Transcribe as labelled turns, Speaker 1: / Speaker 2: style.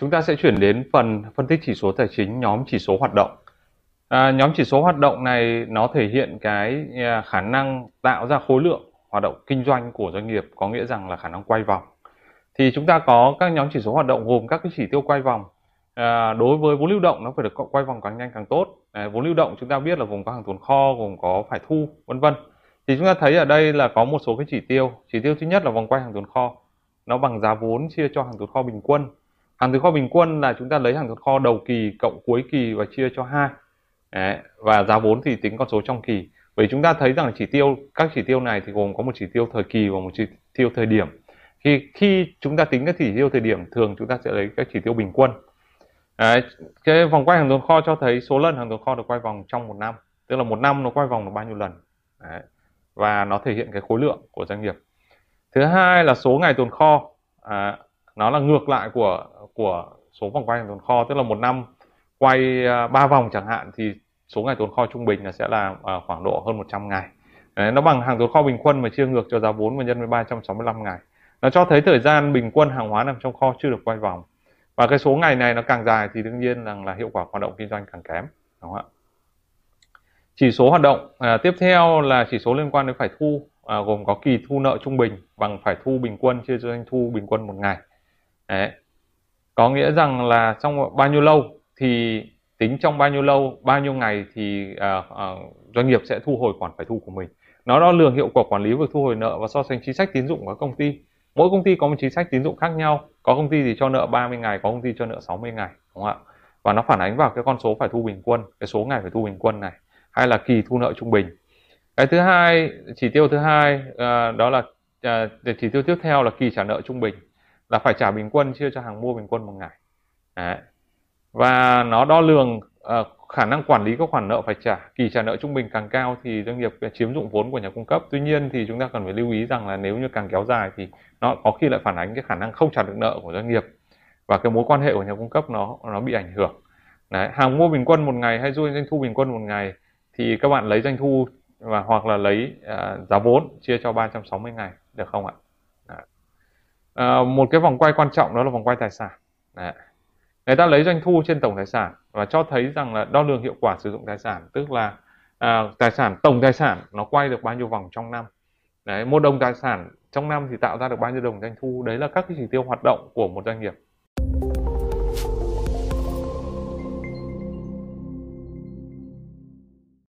Speaker 1: Chúng ta sẽ chuyển đến phần phân tích chỉ số tài chính nhóm chỉ số hoạt động. À, nhóm chỉ số hoạt động này nó thể hiện cái à, khả năng tạo ra khối lượng hoạt động kinh doanh của doanh nghiệp có nghĩa rằng là khả năng quay vòng. Thì chúng ta có các nhóm chỉ số hoạt động gồm các cái chỉ tiêu quay vòng. À, đối với vốn lưu động nó phải được quay vòng càng nhanh càng tốt. À, vốn lưu động chúng ta biết là gồm có hàng tồn kho, gồm có phải thu, vân vân. Thì chúng ta thấy ở đây là có một số cái chỉ tiêu. Chỉ tiêu thứ nhất là vòng quay hàng tồn kho. Nó bằng giá vốn chia cho hàng tồn kho bình quân hàng tồn kho bình quân là chúng ta lấy hàng tồn kho đầu kỳ cộng cuối kỳ và chia cho hai. Và giá vốn thì tính con số trong kỳ. Bởi chúng ta thấy rằng chỉ tiêu các chỉ tiêu này thì gồm có một chỉ tiêu thời kỳ và một chỉ tiêu thời điểm. Khi khi chúng ta tính các chỉ tiêu thời điểm thường chúng ta sẽ lấy các chỉ tiêu bình quân. Đấy, cái vòng quay hàng tồn kho cho thấy số lần hàng tồn kho được quay vòng trong một năm. Tức là một năm nó quay vòng được bao nhiêu lần? Đấy, và nó thể hiện cái khối lượng của doanh nghiệp. Thứ hai là số ngày tồn kho. À, nó là ngược lại của của số vòng quay tồn kho tức là một năm quay à, ba vòng chẳng hạn thì số ngày tồn kho trung bình là sẽ là à, khoảng độ hơn 100 ngày. Đấy, nó bằng hàng tồn kho bình quân mà chia ngược cho giá vốn và nhân với 365 ngày. Nó cho thấy thời gian bình quân hàng hóa nằm trong kho chưa được quay vòng. Và cái số ngày này nó càng dài thì đương nhiên rằng là hiệu quả hoạt động kinh doanh càng kém đúng không ạ? Chỉ số hoạt động à, tiếp theo là chỉ số liên quan đến phải thu à, gồm có kỳ thu nợ trung bình bằng phải thu bình quân chia cho doanh thu bình quân một ngày. Đấy. Có nghĩa rằng là trong bao nhiêu lâu thì tính trong bao nhiêu lâu, bao nhiêu ngày thì uh, uh, doanh nghiệp sẽ thu hồi khoản phải thu của mình. Nó đo lường hiệu quả quản lý việc thu hồi nợ và so sánh chính sách tín dụng của các công ty. Mỗi công ty có một chính sách tín dụng khác nhau. Có công ty thì cho nợ 30 ngày, có công ty cho nợ 60 ngày, đúng không ạ? Và nó phản ánh vào cái con số phải thu bình quân, cái số ngày phải thu bình quân này, hay là kỳ thu nợ trung bình. Cái thứ hai, chỉ tiêu thứ hai uh, đó là uh, chỉ tiêu tiếp theo là kỳ trả nợ trung bình là phải trả bình quân chia cho hàng mua bình quân một ngày Đấy. và nó đo lường uh, khả năng quản lý các khoản nợ phải trả kỳ trả nợ trung bình càng cao thì doanh nghiệp chiếm dụng vốn của nhà cung cấp tuy nhiên thì chúng ta cần phải lưu ý rằng là nếu như càng kéo dài thì nó có khi lại phản ánh cái khả năng không trả được nợ của doanh nghiệp và cái mối quan hệ của nhà cung cấp nó nó bị ảnh hưởng Đấy, hàng mua bình quân một ngày hay doanh thu bình quân một ngày thì các bạn lấy doanh thu và hoặc là lấy uh, giá vốn chia cho 360 ngày được không ạ? À, một cái vòng quay quan trọng đó là vòng quay tài sản. Đấy. người ta lấy doanh thu trên tổng tài sản và cho thấy rằng là đo lường hiệu quả sử dụng tài sản tức là à, tài sản tổng tài sản nó quay được bao nhiêu vòng trong năm. Đấy, một đồng tài sản trong năm thì tạo ra được bao nhiêu đồng doanh thu. Đấy là các cái chỉ tiêu hoạt động của một doanh nghiệp.